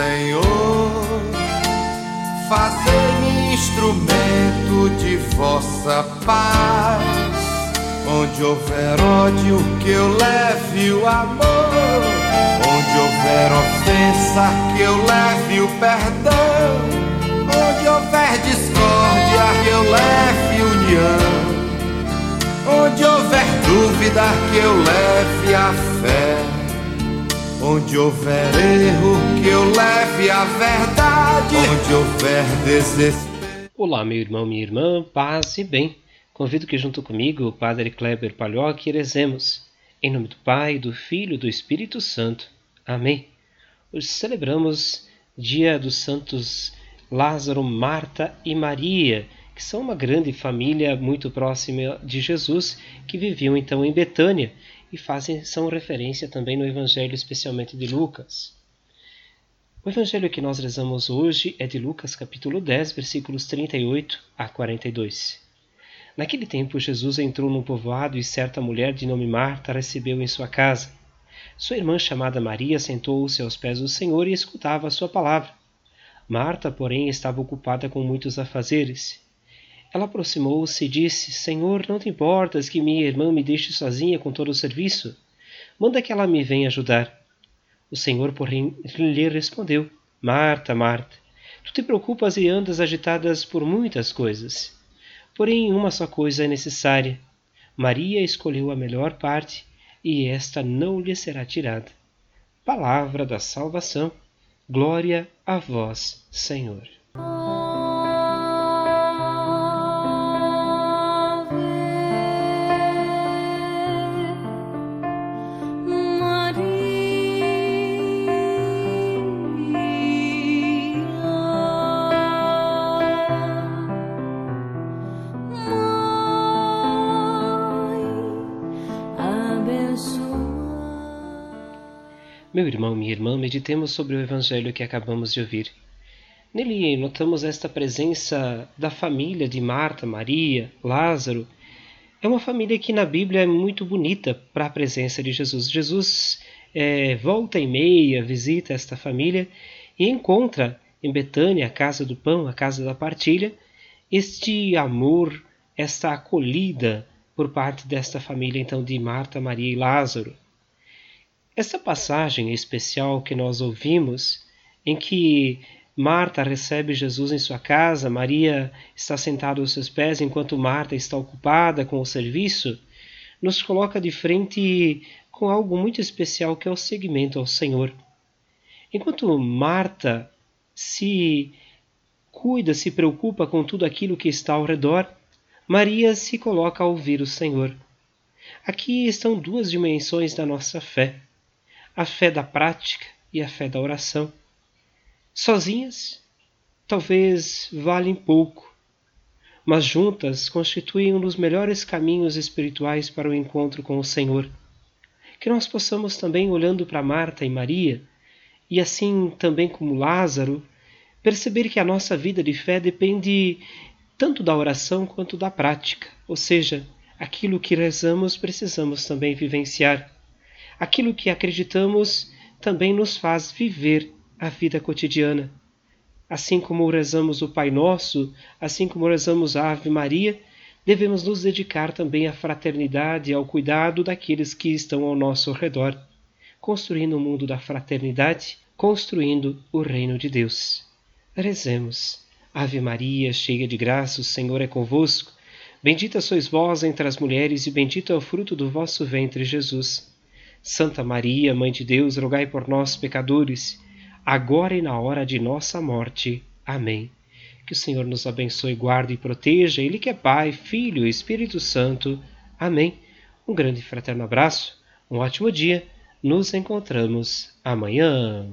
Senhor, fazei-me instrumento de vossa paz. Onde houver ódio, que eu leve o amor. Onde houver ofensa, que eu leve o perdão. Onde houver discórdia, que eu leve união. Onde houver dúvida, que eu leve a fé. Onde houver erro, que eu leve a verdade. Onde houver desespero. Olá, meu irmão, minha irmã, paz e bem. Convido que junto comigo o Padre Kleber Palhoque rezemos. Em nome do Pai, do Filho e do Espírito Santo. Amém. Hoje celebramos Dia dos Santos Lázaro, Marta e Maria, que são uma grande família muito próxima de Jesus, que viviam então em Betânia e fazem são referência também no Evangelho, especialmente de Lucas. O evangelho que nós rezamos hoje é de Lucas capítulo 10, versículos 38 a 42. Naquele tempo, Jesus entrou num povoado e certa mulher de nome Marta recebeu em sua casa. Sua irmã chamada Maria sentou-se aos pés do Senhor e escutava a sua palavra. Marta, porém, estava ocupada com muitos afazeres. Ela aproximou-se e disse: Senhor, não te importas que minha irmã me deixe sozinha com todo o serviço? Manda que ela me venha ajudar. O Senhor, porém, lhe respondeu: Marta, Marta, tu te preocupas e andas agitadas por muitas coisas. Porém, uma só coisa é necessária. Maria escolheu a melhor parte e esta não lhe será tirada. Palavra da salvação. Glória a vós, Senhor. Meu irmão, minha irmã, meditemos sobre o evangelho que acabamos de ouvir. Nele notamos esta presença da família de Marta, Maria, Lázaro. É uma família que na Bíblia é muito bonita para a presença de Jesus. Jesus é, volta e meia, visita esta família e encontra em Betânia, a casa do pão, a casa da partilha, este amor, esta acolhida por parte desta família então de Marta, Maria e Lázaro. Essa passagem especial que nós ouvimos, em que Marta recebe Jesus em sua casa, Maria está sentada aos seus pés enquanto Marta está ocupada com o serviço, nos coloca de frente com algo muito especial que é o seguimento ao Senhor. Enquanto Marta se cuida, se preocupa com tudo aquilo que está ao redor, Maria se coloca a ouvir o Senhor. Aqui estão duas dimensões da nossa fé a fé da prática e a fé da oração. Sozinhas, talvez valem pouco, mas juntas constituem um dos melhores caminhos espirituais para o encontro com o Senhor. Que nós possamos também, olhando para Marta e Maria, e assim também como Lázaro, perceber que a nossa vida de fé depende tanto da oração quanto da prática, ou seja, aquilo que rezamos precisamos também vivenciar. Aquilo que acreditamos também nos faz viver a vida cotidiana. Assim como rezamos o Pai Nosso, assim como rezamos a Ave Maria, devemos nos dedicar também à fraternidade e ao cuidado daqueles que estão ao nosso redor, construindo o mundo da fraternidade, construindo o reino de Deus. Rezemos. Ave Maria, cheia de graça, o Senhor é convosco. Bendita sois vós entre as mulheres, e bendito é o fruto do vosso ventre, Jesus. Santa Maria, Mãe de Deus, rogai por nós, pecadores, agora e na hora de nossa morte. Amém. Que o Senhor nos abençoe, guarde e proteja, Ele que é Pai, Filho e Espírito Santo. Amém. Um grande fraterno abraço, um ótimo dia. Nos encontramos amanhã.